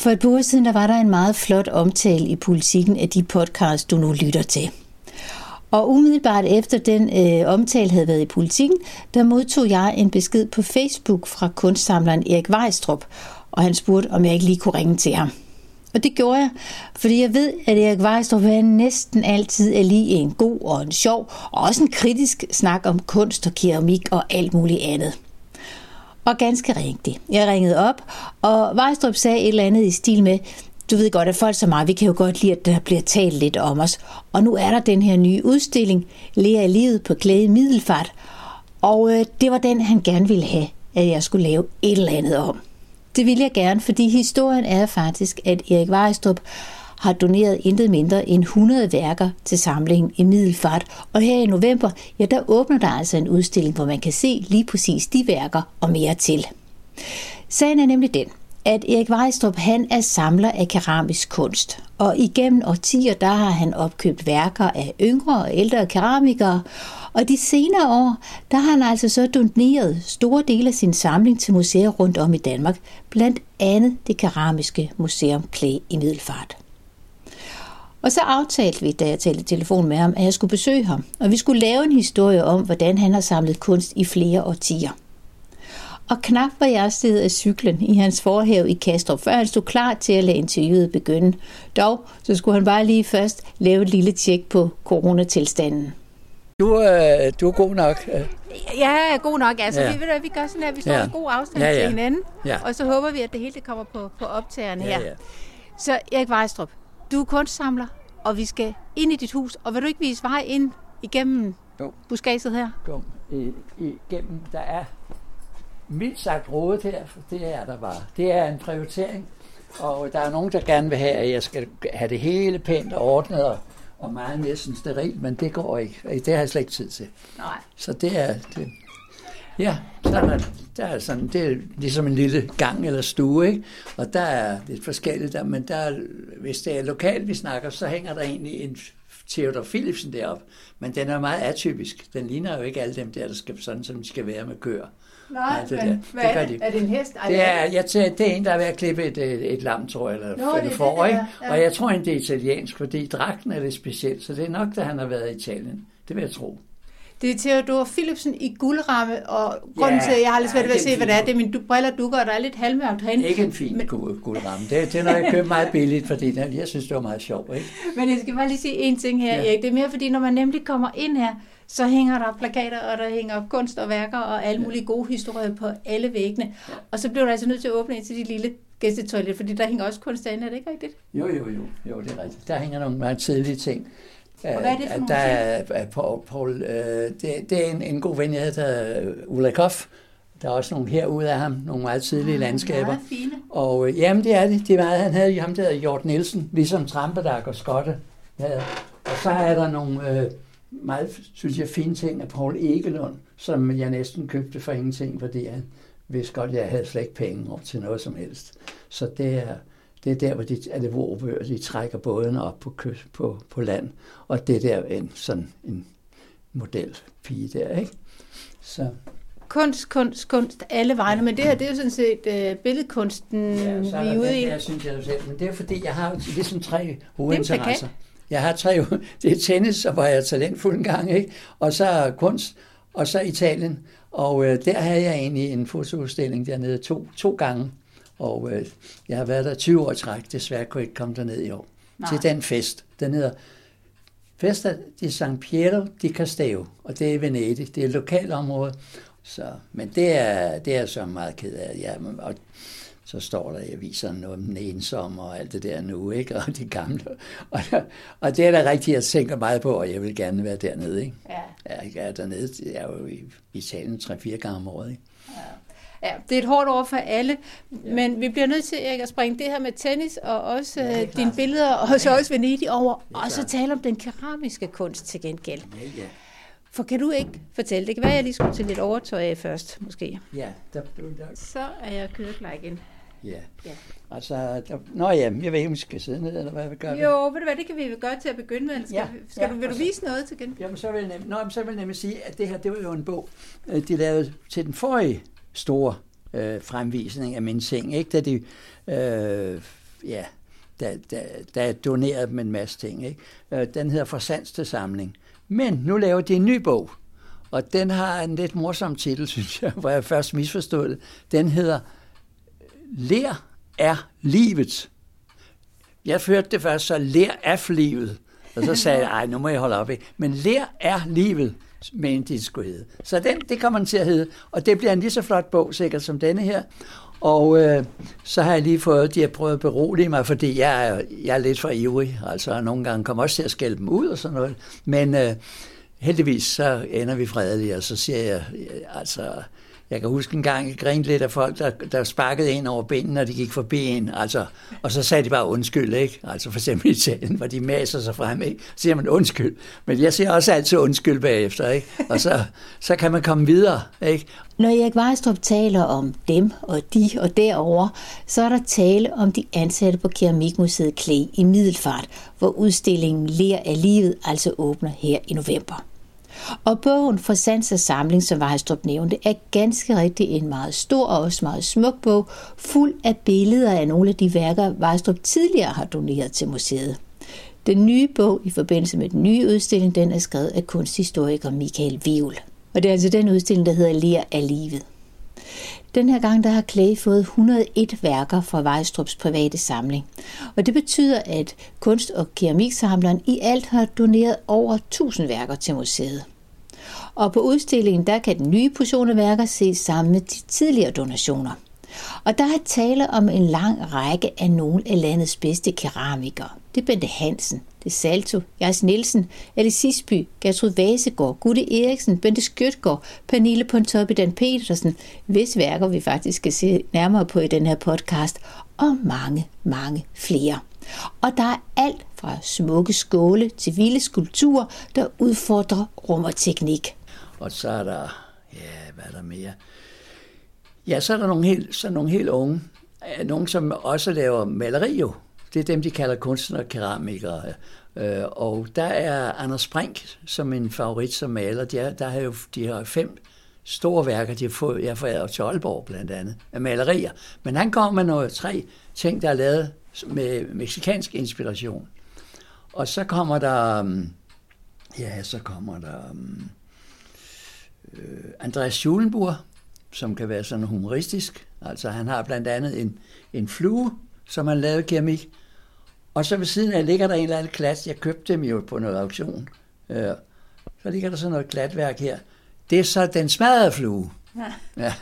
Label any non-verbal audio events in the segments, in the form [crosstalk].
For et par uger siden der var der en meget flot omtale i politikken af de podcasts, du nu lytter til. Og umiddelbart efter den øh, omtale havde været i politikken, der modtog jeg en besked på Facebook fra kunstsamleren Erik Weistrup, og han spurgte, om jeg ikke lige kunne ringe til ham. Og det gjorde jeg, fordi jeg ved, at Erik Weistrup han næsten altid er lige en god og en sjov, og også en kritisk snak om kunst og keramik og alt muligt andet. Og ganske rigtigt. Jeg ringede op, og Weistrup sagde et eller andet i stil med, du ved godt, at folk så meget, vi kan jo godt lide, at der bliver talt lidt om os. Og nu er der den her nye udstilling, Lære i livet på glæde Middelfart. Og øh, det var den, han gerne ville have, at jeg skulle lave et eller andet om. Det vil jeg gerne, fordi historien er faktisk, at Erik Weistrup har doneret intet mindre end 100 værker til samlingen i Middelfart. Og her i november, ja, der åbner der altså en udstilling, hvor man kan se lige præcis de værker og mere til. Sagen er nemlig den, at Erik Weistrup han er samler af keramisk kunst, og igennem årtier der har han opkøbt værker af yngre og ældre keramikere, og de senere år, der har han altså så doneret store dele af sin samling til museer rundt om i Danmark, blandt andet det keramiske museum Klæ i Middelfart. Og så aftalte vi, da jeg talte telefon med ham, at jeg skulle besøge ham, og vi skulle lave en historie om, hvordan han har samlet kunst i flere årtier. Og knap var jeg stedet af cyklen i hans forhave i Kastrup, før han stod klar til at lade interviewet begynde. Dog, så skulle han bare lige først lave et lille tjek på coronatilstanden. Du, øh, du er god nok. Ja, god nok. Altså, ja. vi, vi gør sådan her, vi står ja. i god afstand ja, ja. til hinanden, ja. og så håber vi, at det hele det kommer på, på optageren her. Ja, ja. Så Erik Weistrup, du er kunstsamler, og vi skal ind i dit hus, og vil du ikke vise vej ind igennem jo. buskaget her? Jo, I, igennem, der er mildt sagt rådet her, for det er der bare. Det er en prioritering, og der er nogen, der gerne vil have, at jeg skal have det hele pænt og ordnet og, og meget næsten steril, men det går ikke. Det har jeg slet ikke tid til. Nej. Så det er... Det, ja, sådan er, der er sådan, det er ligesom en lille gang eller stue, ikke? og der er lidt forskelligt, der, men der, hvis det er lokalt, vi snakker, så hænger der egentlig en Theodor Philipsen derop, men den er meget atypisk. Den ligner jo ikke alle dem der, der skal sådan, som de skal være med køer. Nej, det men der. hvad det er det? Er det en hest? Ej, det er, jeg det er en, der er ved at klippe et, et, et lam, tror jeg, eller, Nå, eller det, ikke? Ja. Og jeg tror, at det er italiensk, fordi dragten er lidt speciel, så det er nok, da han har været i Italien. Det vil jeg tro. Det er Theodor Philipsen i guldramme, og grunden Ja, til, at jeg har lidt svært ved at se, hvad det er, det er mine du- briller dukker, og der er lidt halvmørkt herinde. Ikke en fin Men- guld, guldramme. Det, er noget, jeg køber meget billigt, fordi den, jeg synes, det var meget sjovt. Ikke? [laughs] Men jeg skal bare lige sige en ting her, Ja. Erik. Det er mere fordi, når man nemlig kommer ind her, så hænger der plakater, og der hænger kunst og værker og alle mulige gode historier på alle væggene. Og så bliver du altså nødt til at åbne ind til de lille gæstetoilet, fordi der hænger også kunst derinde, er det ikke rigtigt? Jo, jo, jo, jo, det er rigtigt. Der hænger nogle meget tidlige ting. Og hvad er det for Øh, nogle der er, er Paul, Paul øh, det, det er en, en god ven, jeg hedder øh, Ulrikov. Der er også nogle herude af ham, nogle meget tidlige landskaber. Meget fine. Og øh, jamen, det er det. det er meget, han havde ham, der hedder Hjort Nielsen, ligesom Trampedag og Skotte. havde. Og så er der nogle øh, meget, synes jeg, fine ting af Paul Egelund, som jeg næsten købte for ingenting, fordi han vidste godt, at jeg havde slet ikke penge over til noget som helst. Så det er, det er der, hvor de, er det vorbøger, de trækker bådene op på, kyst, på, på land. Og det der er en, sådan en modelpige der, ikke? Så Kunst, kunst, kunst, alle vegne. Men det her, det er jo sådan set øh, billedkunsten, Ja, så vi er er der ude i. der, synes jeg selv. Men det er fordi, jeg har ligesom tre hovedinteresser. Jeg har tre, [laughs] det er tennis, og hvor jeg er talentfuld en gang, ikke? og så kunst, og så Italien. Og øh, der havde jeg egentlig en fotoudstilling dernede to, to gange. Og øh, jeg har været der 20 år i træk, desværre kunne jeg ikke komme derned i år. Nej. Til den fest. Den hedder Festa di San Piero di Castello, og det er i Venedig. Det er et lokalområde. Så, men det er, det er så meget ked af. Ja, og så står der i aviserne noget om den ensomme og alt det der nu, ikke? og de gamle. Og, og det er da rigtigt, jeg tænker meget på, og jeg vil gerne være dernede. Ikke? Ja. Ja, jeg er dernede, jeg er jo i Italien 3-4 gange om året. Ikke? Ja, det er et hårdt år for alle, men vi bliver nødt til Erik, at springe det her med tennis og også Ja, ja, klart. dine billeder, og så også Venedig over, er og så tale om den keramiske kunst til gengæld. Ja, ja. For kan du ikke fortælle, det kan være, at jeg lige skulle til lidt overtøj af først, måske. Ja, der, der, Så er jeg kørt klar igen. ja. Ja. Altså, der, nå ja, jeg ved ikke, om vi skal sidde ned, eller hvad vi gør. Jo, ved du hvad, det kan vi gøre til at begynde med. Skal, Ja, ja, skal ja, du, vil du så- vise noget til gengæld? Jamen, så vil, jeg nem, nå, men så vil jeg nemlig sige, at det her, det var jo en bog, øh, de lavede til den forrige store øh, fremvisning af min ting, ikke? Da de øh, ja, der, der, der er doneret dem en masse ting. Ikke? Øh, den hedder Fra til Samling. Men nu laver de en ny bog, og den har en lidt morsom titel, [laughs] synes jeg, hvor jeg først misforstod det. Den hedder Lær er livet. Jeg førte det først så, lær af livet. Og så sagde jeg, nej, nu må jeg holde op. Ikke? Men lær er livet, men det skulle hedde. Så den, det kommer den til at hedde. Og det bliver en lige så flot bog, sikkert som denne her. Og øh, så har jeg lige fået, de har prøvet at berolige mig, fordi jeg er, jeg er lidt for ivrig. Altså nogle gange kommer også til at skælde dem ud og sådan noget. Men øh, heldigvis så ender vi fredelige, og så siger jeg, øh, altså jeg kan huske en gang, jeg grinede lidt af folk, der, der sparkede ind over benene, når de gik forbi en. Altså, og så sagde de bare undskyld, ikke? Altså for eksempel i Italien, hvor de maser sig frem, ikke? Så siger man undskyld. Men jeg siger også altid undskyld bagefter, ikke? Og så, så kan man komme videre, ikke? Når Erik Weistrup taler om dem og de og derover, så er der tale om de ansatte på Keramikmuseet Klæ i Middelfart, hvor udstillingen Lær af livet altså åbner her i november. Og bogen for Sansa Samling, som Vejstrup nævnte, er ganske rigtig en meget stor og også meget smuk bog, fuld af billeder af nogle af de værker, Vejstrup tidligere har doneret til museet. Den nye bog i forbindelse med den nye udstilling, den er skrevet af kunsthistoriker Michael Viul. Og det er altså den udstilling, der hedder Lær af livet. Den her gang der har Clay fået 101 værker fra Vejstrups private samling. Og det betyder, at kunst- og keramiksamleren i alt har doneret over 1000 værker til museet. Og på udstillingen der kan den nye portion af værker ses sammen med de tidligere donationer. Og der er tale om en lang række af nogle af landets bedste keramikere. Det er Bente Hansen, det er Salto, Jens Nielsen, Alice Sisby, Gertrud Vasegård, Gutte Eriksen, Bente Skøtgaard, Pernille Dan Petersen, hvis værker vi faktisk skal se nærmere på i den her podcast, og mange, mange flere. Og der er alt fra smukke skåle til vilde skulpturer, der udfordrer rum og teknik. Og så er der, ja, hvad er der mere? Ja, så er der nogle helt, så nogle helt unge. Øh, nogle, som også laver maleri jo. Det er dem, de kalder kunstnere og keramikere. Øh, og der er Anders Brink som en favorit som maler. De, er, der har jo, de har fem store værker, de har fået, jeg får til Aalborg blandt andet, af malerier. Men han kommer med noget tre ting, der er lavet med meksikansk inspiration. Og så kommer der, mm, ja, så kommer der mm, øh, Andreas Schulenburg, som kan være sådan humoristisk. Altså han har blandt andet en, en flue, som han lavede keramik, og så ved siden af ligger der en eller anden klat. Jeg købte dem jo på noget auktion. Øh, så ligger der sådan noget klatværk her. Det er så den smadrede flue. Ja. ja.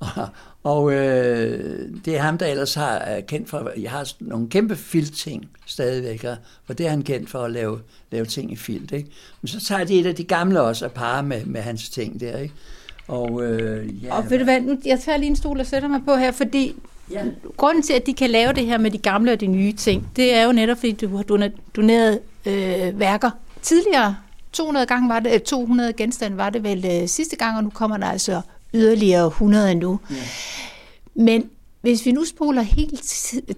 Og, [laughs] og øh, det er ham, der ellers har kendt for, jeg har nogle kæmpe filtting stadigvæk, for det er han kendt for at lave, lave ting i filt. Ikke? Men så tager de et af de gamle også og parer med, med hans ting der. Ikke? Og, øh, ja, og ved du hvad, nu, jeg tager lige en stol og sætter mig på her, fordi ja. grunden til, at de kan lave det her med de gamle og de nye ting, det er jo netop, fordi du har doneret øh, værker tidligere. 200 gange var det, 200 øh, genstande var det vel øh, sidste gang, og nu kommer der altså yderligere 100 nu. Ja. Men hvis vi nu spoler helt,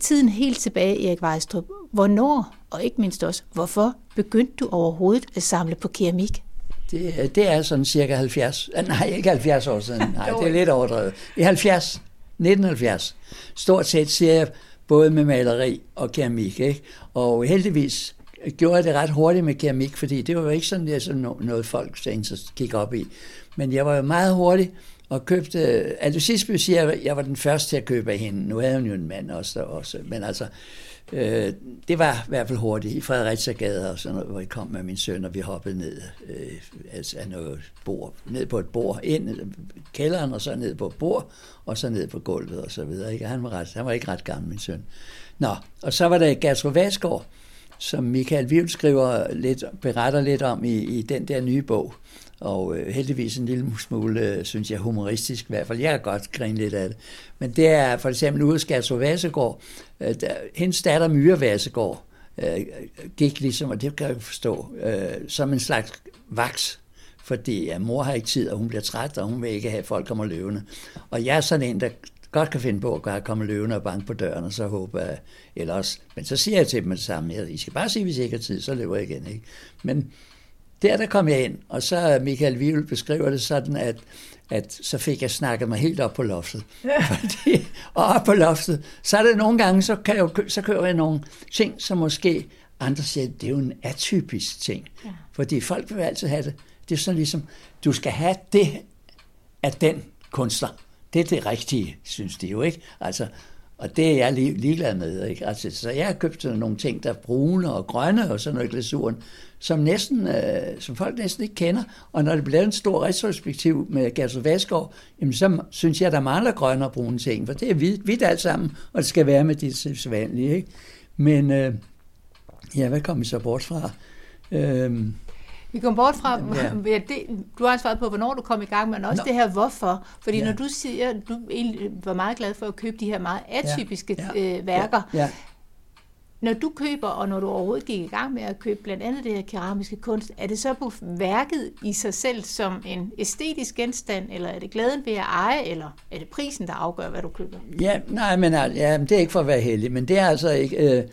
tiden helt tilbage, Erik Vejstrup, hvornår, og ikke mindst også, hvorfor begyndte du overhovedet at samle på keramik? Det, det er sådan cirka 70, øh, [laughs] nej ikke 70 år siden, [laughs] nej det er lidt overdrevet. I 70, 1970, stort set ser jeg både med maleri og keramik, ikke? og heldigvis gjorde jeg det ret hurtigt med keramik, fordi det var jo ikke sådan, det sådan noget folk gik op i. Men jeg var jo meget hurtig og købte, altså sidst vil at jeg var den første til at købe af hende. Nu havde hun jo en mand også, også men altså, Øh, det var i hvert fald hurtigt i Fredericia Gade, og sådan noget, hvor jeg kom med min søn, og vi hoppede ned øh, altså af noget bord, ned på et bord, ind i kælderen, og så ned på et bord, og så ned på gulvet, og så videre. Ikke? Han, var ret, han var ikke ret gammel, min søn. Nå, og så var der Gertrud Vasgaard, som Michael Vivl skriver lidt, beretter lidt om i, i den der nye bog, og øh, heldigvis en lille smule, øh, synes jeg, humoristisk i hvert fald. Jeg kan godt grine lidt af det. Men det er for eksempel ude Skærtso Vassegård. øh, der, hendes datter Myre Vassegård øh, gik ligesom, og det kan jeg forstå, øh, som en slags vaks, fordi ja, mor har ikke tid, og hun bliver træt, og hun vil ikke have, at folk kommer løvende. Og jeg er sådan en, der godt kan finde på at komme løvende og banke på døren, og så håber jeg ellers. Men så siger jeg til dem det samme, I skal bare sige, hvis I ikke har tid, så løber jeg igen. Ikke? Men der, der kom jeg ind, og så Michael Wivel beskriver det sådan, at, at så fik jeg snakket mig helt op på loftet. [laughs] Fordi, og op på loftet, så er det nogle gange, så, kan jeg jo, så kører jeg nogle ting, som måske andre siger, det er jo en atypisk ting. Ja. Fordi folk vil altid have det. Det er sådan ligesom, du skal have det af den kunstner. Det er det rigtige, synes de jo, ikke? Altså, og det er jeg ligeglad med. Ikke? Altså, så jeg har købt sådan nogle ting, der er brune og grønne og sådan noget glasuren, som, næsten, øh, som folk næsten ikke kender. Og når det bliver en stor retrospektiv med Gertrud Vaskov, jamen, så synes jeg, der mangler grønne og brune ting, for det er hvidt, hvidt alt sammen, og det skal være med det sædvanlige. Ikke? Men øh, ja, hvad kom vi så bort fra? Øh, vi kom bort fra, ja. det, du har svaret på, hvornår du kom i gang, men også Nå. det her hvorfor. Fordi ja. når du siger, du var meget glad for at købe de her meget atypiske ja. Ja. Øh, værker, ja. Ja når du køber, og når du overhovedet gik i gang med at købe blandt andet det her keramiske kunst, er det så på værket i sig selv som en æstetisk genstand, eller er det glæden ved at eje, eller er det prisen, der afgør, hvad du køber? Ja, nej, men ja, det er ikke for at være heldig, men det er altså ikke, øh,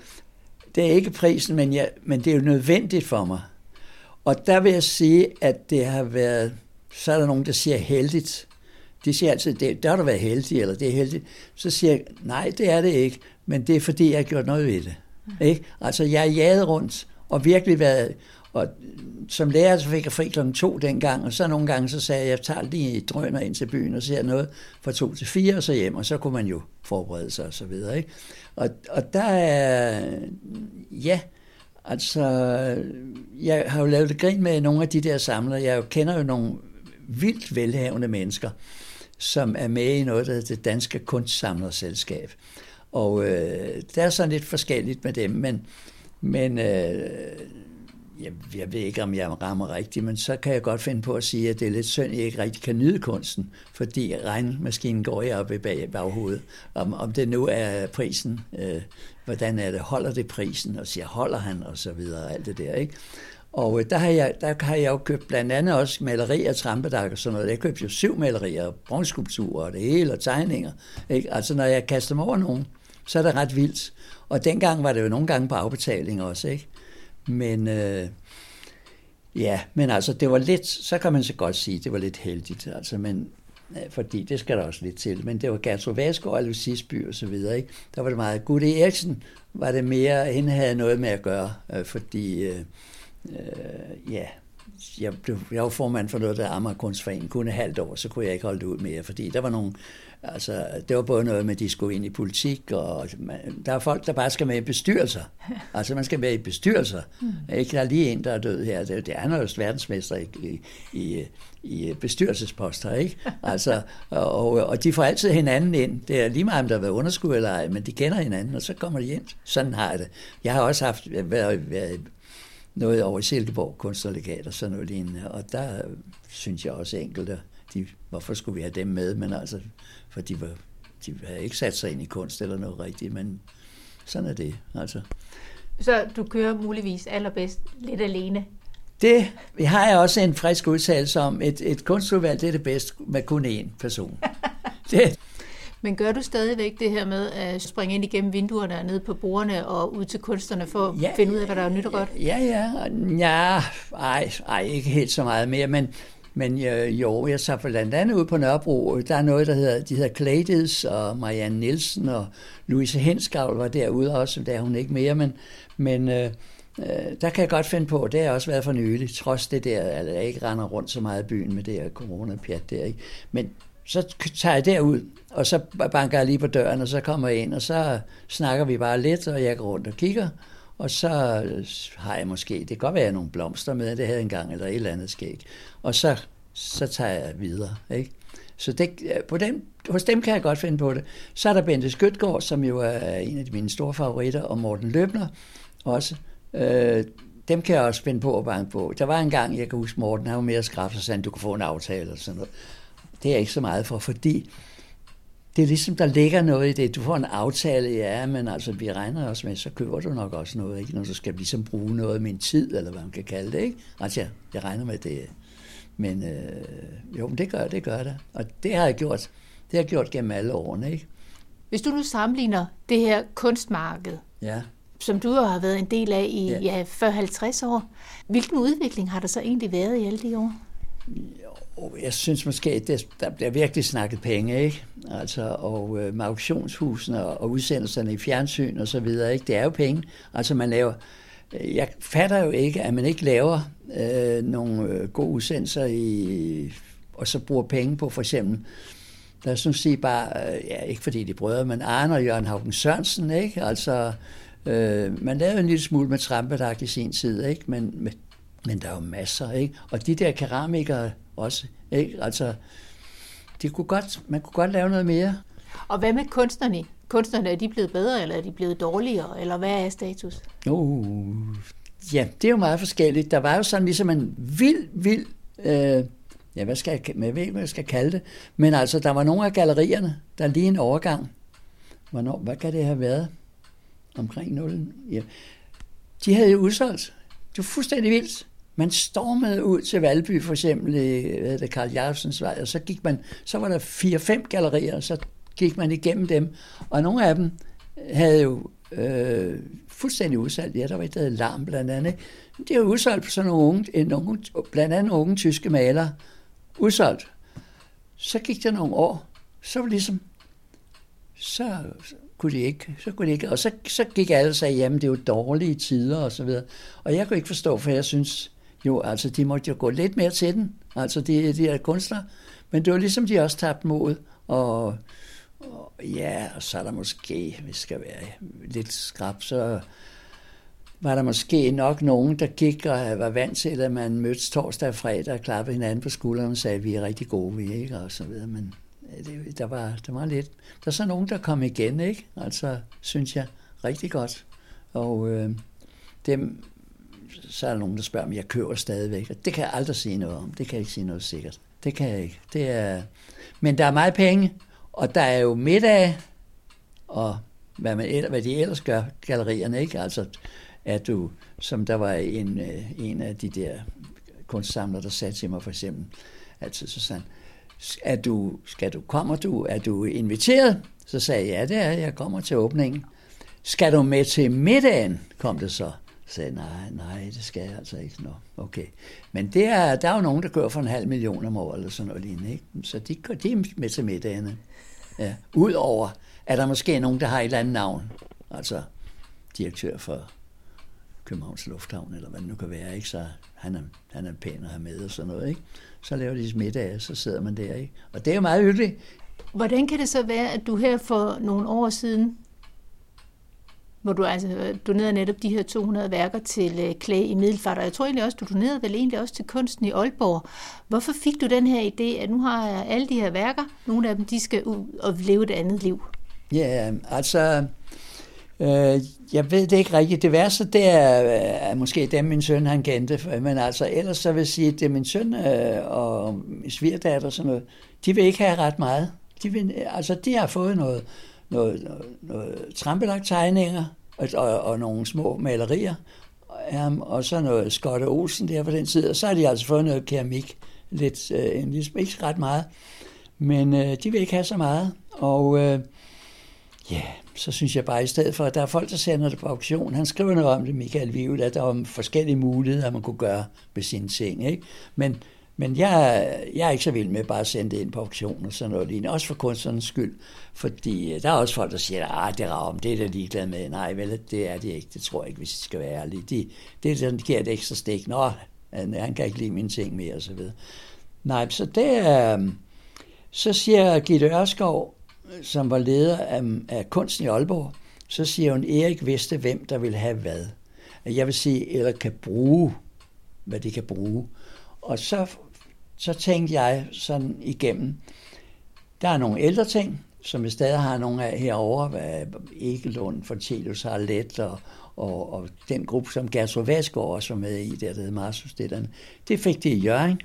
det er ikke prisen, men, jeg, men det er jo nødvendigt for mig og der vil jeg sige, at det har været, så er der nogen, der siger heldigt. De siger altid, det, der har du været heldig, eller det er heldigt. Så siger jeg, nej, det er det ikke, men det er fordi, jeg har gjort noget ved det. Ikke? Altså, jeg er jaget rundt, og virkelig været, og som lærer, så fik jeg fri kl. to dengang, og så nogle gange, så sagde jeg, jeg tager lige drøner ind til byen og ser noget fra to til fire, og så hjem, og så kunne man jo forberede sig og så videre. Ikke? Og, og der er, ja, Altså, jeg har jo lavet det grin med nogle af de der samlere. Jeg kender jo nogle vildt velhavende mennesker, som er med i noget, der hedder det Danske Kunstsamlerselskab. Og øh, det er sådan lidt forskelligt med dem, men, men øh, jeg, jeg ved ikke, om jeg rammer rigtigt, men så kan jeg godt finde på at sige, at det er lidt synd, at jeg ikke rigtig kan nyde kunsten, fordi regnmaskinen går jeg op i bag, baghovedet. Om, om det nu er prisen, øh, hvordan er det, holder det prisen, og siger, holder han, og så videre, alt det der, ikke? Og øh, der har, jeg, der har jeg jo købt blandt andet også malerier, trampedak og sådan noget. Jeg købte jo syv malerier, bronzeskulpturer og det hele, og tegninger. Ikke? Altså, når jeg kaster mig over nogen, så er det ret vildt. Og dengang var det jo nogle gange på afbetaling også, ikke? Men øh, ja, men altså, det var lidt, så kan man så godt sige, det var lidt heldigt, altså, men fordi det skal der også lidt til. Men det var Gertrud Vasgaard og Lucisby og så videre. Ikke? Der var det meget. Gud Eriksen var det mere, hende havde noget med at gøre, øh, fordi øh, øh, ja, jeg, blev, jeg var formand for noget, der Amager Kunstforening, kun et halvt år, så kunne jeg ikke holde det ud mere, fordi der var nogle Altså, det var både noget med, at de skulle ind i politik, og der er folk, der bare skal med i bestyrelser. [laughs] Altså, man skal med i bestyrelser. Mm. Ikke? Der er lige en, der er død her. Det, det er han jo verdensmester i, i, i, i bestyrelsesposter, ikke? [laughs] Altså, og, og de får altid hinanden ind. Det er lige meget, om der har været underskud eller ej, men de kender hinanden, og så kommer de ind. Sådan har jeg det. Jeg har også haft været, været noget over i Silkeborg kunstnerlegat og sådan noget lignende, og der synes jeg også enkelte, de, hvorfor skulle vi have dem med, men altså, for de, var, de havde ikke sat sig ind i kunst eller noget rigtigt, men sådan er det. Altså. Så du kører muligvis allerbedst lidt alene? Det har jeg også en frisk udtalelse om. Et, et kunstudvalg, det er det bedste med kun én person. [laughs] det. Men gør du stadigvæk det her med at springe ind igennem vinduerne og ned på bordene og ud til kunstnerne for at ja, finde ud af, hvad der er nyt og godt? Ja, ja. Ja, ej, ej, ikke helt så meget mere, men men øh, jo, jeg så blandt andet ud på Nørrebro, der er noget, der hedder, de hedder Clades og Marianne Nielsen og Louise Henskavl var derude også, der er hun ikke mere, men, men øh, øh der kan jeg godt finde på, det har også været for nylig, trods det der, at jeg ikke render rundt så meget i byen med det her coronapjat der, ikke? Men så tager jeg derud, og så banker jeg lige på døren, og så kommer jeg ind, og så snakker vi bare lidt, og jeg går rundt og kigger, og så øh, har jeg måske, det kan godt være, nogle blomster med, det havde engang, eller et eller andet skæg. Og så, så tager jeg videre. Ikke? Så det, øh, på dem, hos dem kan jeg godt finde på det. Så er der Bente Skytgaard, som jo er en af mine store favoritter, og Morten Løbner også. Øh, dem kan jeg også finde på at banke på. Der var en gang, jeg kan huske Morten, han var mere skrab, så sagde, du kan få en aftale og sådan noget. Det er jeg ikke så meget for, fordi det er ligesom, der ligger noget i det. Du får en aftale, ja, men altså, vi regner også med, så køber du nok også noget, ikke? når du skal ligesom bruge noget af min tid, eller hvad man kan kalde det. Ikke? Altså, jeg, jeg regner med det. Men øh, jo, men det gør det, gør det. Og det har jeg gjort. Det har jeg gjort gennem alle årene. Ikke? Hvis du nu sammenligner det her kunstmarked, ja. som du har været en del af i ja. Ja, 40-50 år, hvilken udvikling har der så egentlig været i alle de år? Jeg synes måske, at der bliver virkelig snakket penge, ikke? Altså, og øh, med auktionshusene og, og udsendelserne i fjernsyn og så videre, ikke? Det er jo penge. Altså, man laver... Øh, jeg fatter jo ikke, at man ikke laver øh, nogle øh, gode udsendelser i, og så bruger penge på for eksempel lad os nu sige bare, øh, ja, ikke fordi de brødre, men Arne og Jørgen Haugen Sørensen, ikke? Altså, øh, man lavede en lille smule med trampedagt i sin tid, ikke? Men, men, men der er jo masser, ikke? Og de der keramikere også, ikke? Altså, de kunne godt, man kunne godt lave noget mere. Og hvad med kunstnerne? Kunstnerne, er de blevet bedre, eller er de blevet dårligere, eller hvad er status? Uh, ja, det er jo meget forskelligt. Der var jo sådan ligesom en vild, vild øh, ja, hvad skal jeg, jeg ved ikke, hvad jeg skal kalde det, men altså, der var nogle af gallerierne, der lige en overgang. Hvornår, hvad kan det have været? Omkring 0. Ja. De havde jo udsolgt. Det var fuldstændig vildt. Man stormede ud til Valby, for eksempel i hvad det, Karl Jacobsens vej, og så, gik man, så var der fire-fem gallerier, og så gik man igennem dem. Og nogle af dem havde jo øh, fuldstændig udsolgt. Ja, der var et, der hed Larm blandt andet. Det er jo udsolgt på sådan nogle unge, nogle, blandt andet unge tyske malere, udsolgt. Så gik der nogle år, så var ligesom, så kunne de ikke, så kunne de ikke, og så, så gik alle og sagde, jamen det er jo dårlige tider og så videre. Og jeg kunne ikke forstå, for jeg synes, jo, altså de måtte jo gå lidt mere til den, altså de, de er kunstnere, men det var ligesom, de også tabte mod, og, og ja, og så er der måske, hvis skal være lidt skrab, så var der måske nok nogen, der gik og var vant til, at man mødtes torsdag og fredag og klappede hinanden på skulderen og sagde, at vi er rigtig gode, vi ikke, og så videre. Men det, der, var, der var lidt, der er så nogen, der kom igen, ikke? Altså, synes jeg, rigtig godt. Og øh, dem, så er der nogen, der spørger, om jeg køber stadigvæk. Og det kan jeg aldrig sige noget om. Det kan jeg ikke sige noget sikkert. Det kan jeg ikke. Det er, men der er meget penge, og der er jo middag, og hvad, man, hvad de ellers gør, gallerierne, ikke? Altså, at du, som der var en, øh, en af de der kunstsamlere, der sagde til mig for eksempel, altid så sagde er du, skal du, kommer du, er du inviteret? Så sagde jeg, ja det er jeg, kommer til åbningen. Skal du med til middagen, kom det så. Sagde nej, nej, det skal jeg altså ikke. Nå, okay. Men det er, der er jo nogen, der kører for en halv million om året, eller sådan noget lignende. Ikke? Så de, de er med til middagene. Ja. Udover, er der måske nogen, der har et eller andet navn. Altså direktør for Københavns Lufthavn, eller hvad det nu kan være, ikke? så han er, han er pæn at have med og sådan noget. Ikke? Så laver de middag, så sidder man der. Ikke? Og det er jo meget hyggeligt. Hvordan kan det så være, at du her for nogle år siden, hvor du altså øh, donerede netop de her 200 værker til øh, Klæ i Middelfart, og jeg tror egentlig også, du donerede vel egentlig også til kunsten i Aalborg. Hvorfor fik du den her idé, at nu har jeg alle de her værker, nogle af dem, de skal ud og leve et andet liv? Ja, altså, Øh, jeg ved det ikke rigtigt. Det værste, det er, øh, er måske dem, min søn han kendte. Men altså, ellers så vil jeg sige, at det er min søn øh, og svigerdatter og sådan noget. De vil ikke have ret meget. De, vil, altså, de har fået noget, noget, noget, noget trampelagt tegninger og, og, og nogle små malerier. Um, og så noget Skotte Olsen der på den tid. Og så har de altså fået noget keramik. Lidt, øh, ligesom ikke ret meget. Men øh, de vil ikke have så meget. Og øh, ja, så synes jeg bare i stedet for, at der er folk, der sender det på auktion. Han skriver noget om det, Michael Vivel, at der var forskellige muligheder, man kunne gøre med sine ting. Ikke? Men, men jeg, jeg er ikke så vild med bare at sende det ind på auktion og sådan noget lignende. Også for kunstnernes skyld. Fordi øh, der er også folk, der siger, at det er om, det er der ligeglad med. Nej, vel, det er det ikke. Det tror jeg ikke, hvis de skal være ærlige. De, det er sådan, de giver et ekstra stik. Nå, han, han kan ikke lide mine ting mere, og så videre. Nej, så det er... Så siger Gitte Ørskov, som var leder af, af kunsten i Aalborg, så siger hun, Erik vidste, hvem der ville have hvad. Jeg vil sige, eller kan bruge, hvad de kan bruge. Og så, så tænkte jeg sådan igennem, der er nogle ældre ting, som vi stadig har nogle af herovre, hvad Egelund, Fortelius har let, og, og, og den gruppe, som Gertrud Vasgaard også var med i, der, der hedder Marsus, det, det fik de i Jørgen.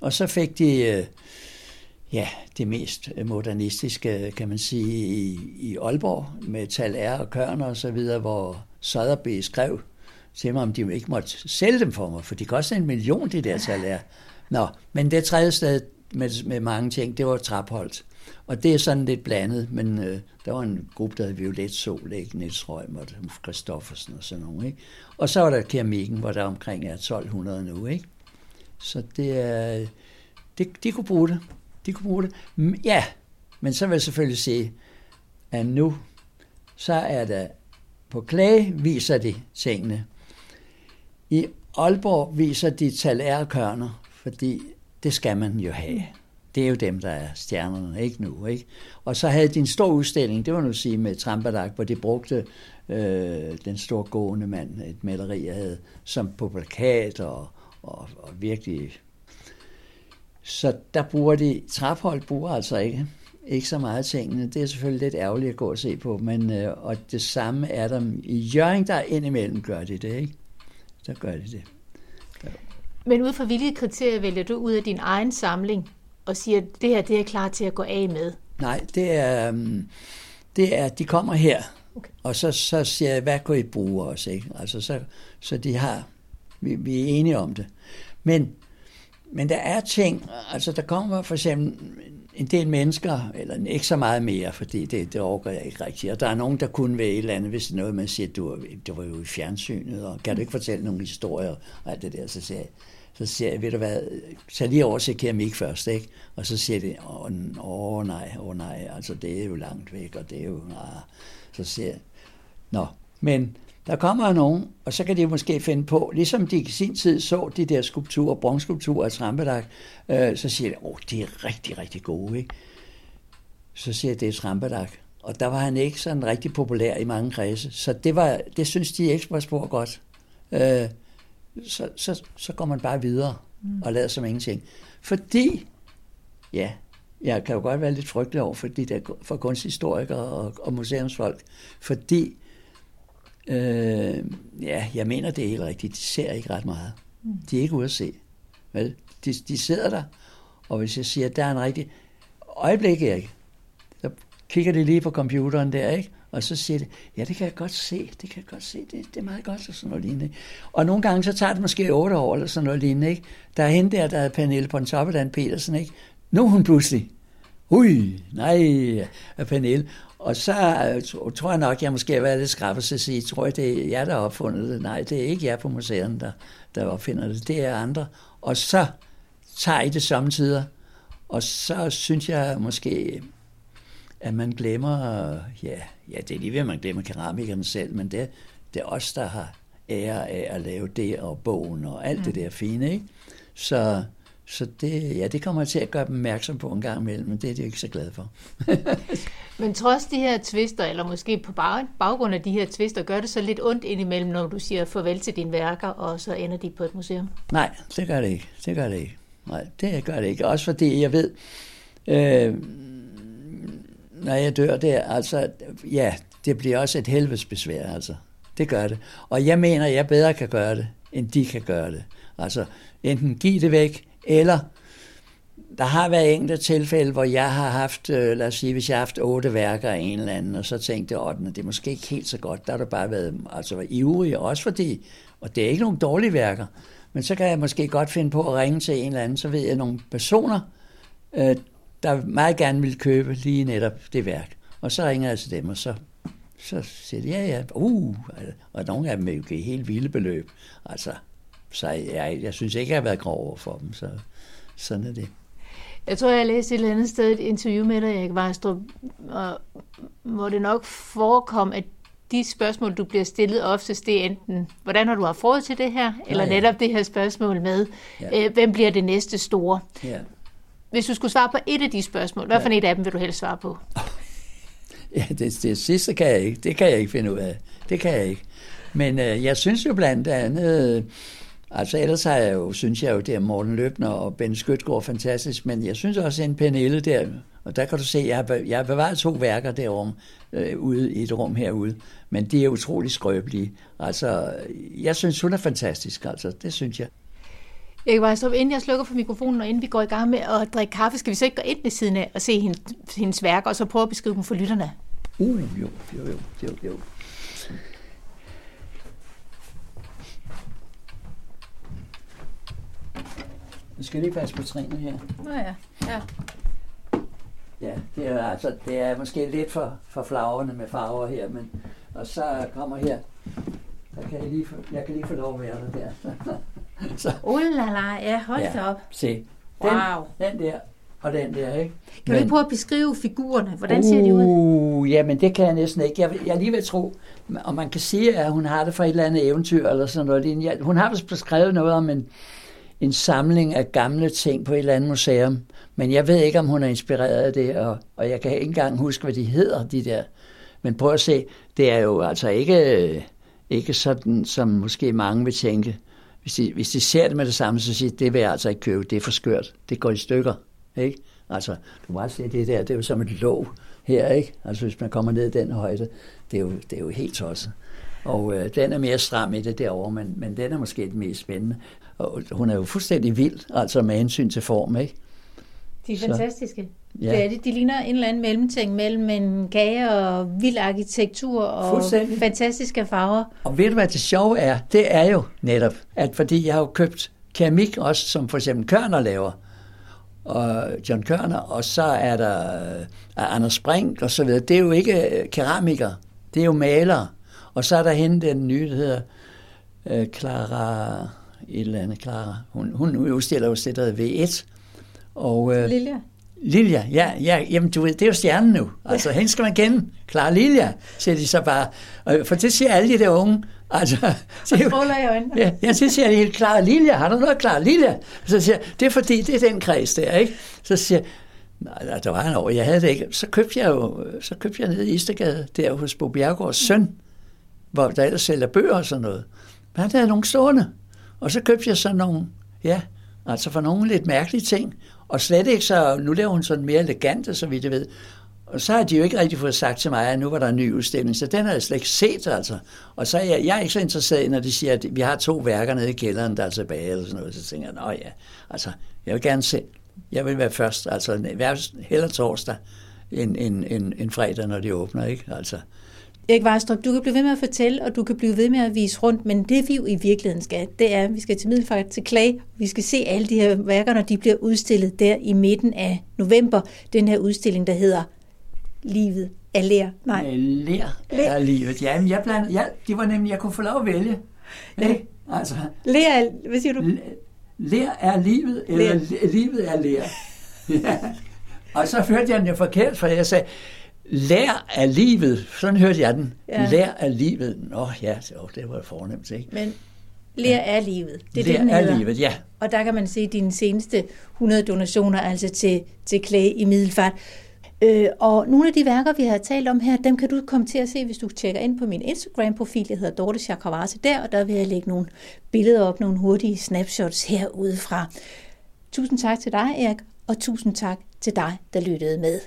Og så fik de øh, ja, det mest modernistiske, kan man sige, i, i Aalborg, med Tal R og Kørner og så videre, hvor Sotheby skrev til mig, om de ikke måtte sælge dem for mig, for de koster en million, de der Tal er. Nå, men det tredje sted med, med mange ting, det var Trapholdt. Og det er sådan lidt blandet, men øh, der var en gruppe, der hed Violet Sol, ikke? Niels Røm og Christoffersen og sådan noget. Ikke? Og så var der keramikken, hvor der omkring er 1200 nu. Ikke? Så det er, det, de kunne bruge det. De kunne bruge det. Ja, men så vil jeg selvfølgelig sige, at nu, så er der på klage viser de tingene. I Aalborg viser de talærkørner, fordi det skal man jo have. Det er jo dem, der er stjernerne, ikke nu. Ikke? Og så havde de en stor udstilling, det var nu sige med Trampadak, hvor de brugte øh, den store gående mand, et maleri, jeg havde, som på plakat og, og, og virkelig... Så der bruger de, Traphold bruger altså ikke, ikke så meget tingene. Det er selvfølgelig lidt ærgerligt at gå og se på, men øh, og det samme er der i Jørgen, der indimellem gør det det, ikke? Så gør de det. Ja. Men ud fra hvilke kriterier vælger du ud af din egen samling og siger, at det her det er klar til at gå af med? Nej, det er, øhm, det er de kommer her, okay. og så, så siger jeg, hvad kunne I bruge os? Ikke? Altså, så, så de har, vi, vi er enige om det. Men, men der er ting, altså der kommer for eksempel en del mennesker, eller ikke så meget mere, fordi det, det overgår jeg ikke rigtigt. Og der er nogen, der kunne være et eller andet, hvis det er noget, man siger, du, du var jo i fjernsynet, og kan du ikke fortælle nogle historier og alt det der, så siger jeg, så siger jeg, ved du hvad, tag lige over til keramik først, ikke? Og så siger de, åh, oh, nej, åh nej, altså det er jo langt væk, og det er jo, ah. så siger jeg, nå, men der kommer nogen, og så kan de måske finde på, ligesom de i sin tid så de der skulpturer, bronzeskulpturer af Trampedag, øh, så siger de, åh, de er rigtig, rigtig gode, ikke? Så siger jeg, det er Trampedag. Og der var han ikke sådan rigtig populær i mange kredse, så det, var, det synes de ikke var spor godt. Øh, så, så, så går man bare videre mm. og lader som ingenting. Fordi, ja, jeg kan jo godt være lidt frygtelig over for de der for kunsthistorikere og, og museumsfolk, fordi, øh, ja, jeg mener det er helt rigtigt, de ser ikke ret meget. Mm. De er ikke ude at se. Vel? De, de sidder der, og hvis jeg siger, at der er en rigtig øjeblik, Erik, så kigger de lige på computeren der, ikke? Og så siger det, ja, det kan jeg godt se, det kan jeg godt se, det, det er meget godt, og sådan noget lignende. Og nogle gange, så tager det måske otte år, eller sådan noget lignende, ikke? Der er hende der, der er Pernille Dan Petersen, ikke? Nu er hun pludselig, ui, nej, er Pernille. Og så uh, tror jeg nok, jeg måske har været lidt skrab at sige, tror jeg, det er jer, der har opfundet det. Nej, det er ikke jer på museet, der, der opfinder det, det er andre. Og så tager I det samtidig, og så synes jeg måske, at man glemmer, ja, ja det er lige ved, at man glemmer keramikeren selv, men det, det er os, der har ære af at lave det og bogen og alt mm. det der fine, ikke? Så, så det, ja, det kommer til at gøre dem opmærksom på en gang imellem, men det er de ikke så glade for. [laughs] men trods de her tvister, eller måske på baggrund af de her tvister, gør det så lidt ondt indimellem, når du siger farvel til dine værker, og så ender de på et museum? Nej, det gør det ikke. Det gør det ikke. Nej, det gør det ikke. Også fordi jeg ved, øh, når jeg dør der, altså, ja, det bliver også et helvedes besvær, altså. Det gør det. Og jeg mener, at jeg bedre kan gøre det, end de kan gøre det. Altså, enten give det væk, eller der har været enkelte tilfælde, hvor jeg har haft, øh, lad os sige, hvis jeg har haft otte værker af en eller anden, og så tænkte jeg, at det er måske ikke helt så godt. Der har du bare været altså, ivrig, også fordi, og det er ikke nogen dårlige værker, men så kan jeg måske godt finde på at ringe til en eller anden, så ved jeg nogle personer, øh, der meget gerne vil købe lige netop det værk. Og så ringer jeg til dem, og så, så siger de, ja, ja, uh, og nogle af dem er jo helt vilde beløb. Altså, så jeg, jeg synes ikke, jeg har været grov over for dem, så sådan er det. Jeg tror, jeg læste et eller andet sted et interview med dig, Erik Vejstrup, hvor det nok forekom, at de spørgsmål, du bliver stillet oftest, det er enten, hvordan har du haft råd til det her, eller ja, ja. netop det her spørgsmål med, ja. øh, hvem bliver det næste store? Ja. Hvis du skulle svare på et af de spørgsmål, hvad for ja. et af dem vil du helst svare på? [laughs] Ja, det, det sidste kan jeg ikke. Det kan jeg ikke finde ud af. Det kan jeg ikke. Men øh, jeg synes jo blandt andet, øh, altså ellers har jeg jo, synes jeg jo, det er Morten Løbner og Ben Skytgaard fantastisk, men jeg synes også en Pernille der, og der kan du se, jeg har, jeg har bevaret to værker derom, øh, ude i et rum herude, men de er utrolig skrøbelige. Altså, jeg synes, hun er fantastisk, altså, det synes jeg. Jeg kan så inden jeg slukker for mikrofonen, og inden vi går i gang med at drikke kaffe, skal vi så ikke gå ind ved siden af og se hendes, hendes værker, og så prøve at beskrive dem for lytterne? Uh, jo, jo, jo, jo, jo. Nu skal lige passe på trinene her. Nå ja, ja. Ja, det er, altså, det er måske lidt for, for flagrende med farver her, men og så kommer her, der kan jeg, lige få, jeg kan lige få lov at være der [laughs] så. Uh, la, la, ja, hold ja, op. Se, Den, wow. den der og den der, ikke? Kan Men, du prøve at beskrive figurerne? Hvordan ser uh, de ud? Uh, jamen, det kan jeg næsten ikke. Jeg, jeg lige vil tro, og man kan sige, at hun har det fra et eller andet eventyr, eller sådan noget. Hun har vist beskrevet noget om en, en samling af gamle ting på et eller andet museum, men jeg ved ikke, om hun er inspireret af det, og, og jeg kan ikke engang huske, hvad de hedder, de der. Men prøv at se, det er jo altså ikke, øh, ikke sådan, som måske mange vil tænke. Hvis de, hvis de ser det med det samme, så siger de, det vil jeg altså ikke købe, det er for skørt, det går i stykker. Ikke? Altså, du må se det der, det er jo som et låg her, ikke? Altså, hvis man kommer ned i den højde, det er jo, det er jo helt tosset. Og øh, den er mere stram i det derovre, men, men den er måske det mest spændende. Og hun er jo fuldstændig vild, altså med hensyn til form, ikke? De er så, fantastiske. Ja. Det er det. De ligner en eller anden mellemting mellem en kage og vild arkitektur og fantastiske farver. Og ved du, hvad det sjove er? Det er jo netop, at fordi jeg har jo købt keramik også, som for eksempel Kørner laver, og John Kørner, og så er der uh, Anders Brink og så videre. Det er jo ikke keramikere, det er jo malere. Og så er der hende, den nye, der hedder uh, Clara, et eller andet Clara. Hun, hun udstiller jo det, hedder V1. Og, uh, Lilja. Lilja, ja, ja, jamen du ved, det er jo stjernen nu. Altså, hende skal man kende. Klar Lilja, siger de så bare. For det siger alle de der unge. Altså, [laughs] så stråler i øjnene. Ja, jeg så siger de helt klar Lilja, har du noget klar Lilja? Så siger det er fordi, det er den kreds der, ikke? Så siger nej, der var en år, jeg havde det ikke. Så købte jeg jo, så købte jeg ned i Istergade, der hos Bo Bjergårds søn, hvor der ellers sælger bøger og sådan noget. Men han havde nogle stående. Og så købte jeg sådan nogle, ja, altså for nogle lidt mærkelige ting. Og slet ikke så, nu laver hun sådan mere elegante, så vidt jeg ved. Og så har de jo ikke rigtig fået sagt til mig, at nu var der en ny udstilling, så den har jeg slet ikke set, altså. Og så er jeg, jeg er ikke så interesseret, når de siger, at vi har to værker nede i kælderen, der er tilbage, eller sådan noget. Så tænker jeg, nå ja, altså, jeg vil gerne se, jeg vil være først, altså heller torsdag, end, end, end, end fredag, når de åbner, ikke? Altså, Erik Vejstrup, du kan blive ved med at fortælle, og du kan blive ved med at vise rundt, men det vi jo i virkeligheden skal, det er, at vi skal til Middelfart til Klag. Vi skal se alle de her værker, når de bliver udstillet der i midten af november. Den her udstilling, der hedder Livet er lær. Nej. Lær er livet. Ja, men jeg blandt, ja, det var nemlig, jeg kunne få lov at vælge. Ja. Altså, lær er, hvad siger du? Lær er livet, eller lær. livet er lær. [laughs] ja. Og så hørte jeg den jo forkert, for jeg sagde, Lær af livet. Sådan hørte jeg den. Ja. Lær af livet. Nå ja, det var fornemt, ikke? Men lær af livet. Det er lær det, den af livet, ja. Og der kan man se dine seneste 100 donationer, altså til, til klæde i Middelfart. Øh, og nogle af de værker, vi har talt om her, dem kan du komme til at se, hvis du tjekker ind på min Instagram-profil. Jeg hedder Dorte Chakravarse der, og der vil jeg lægge nogle billeder op, nogle hurtige snapshots herudefra. Tusind tak til dig, Erik, og tusind tak til dig, der lyttede med.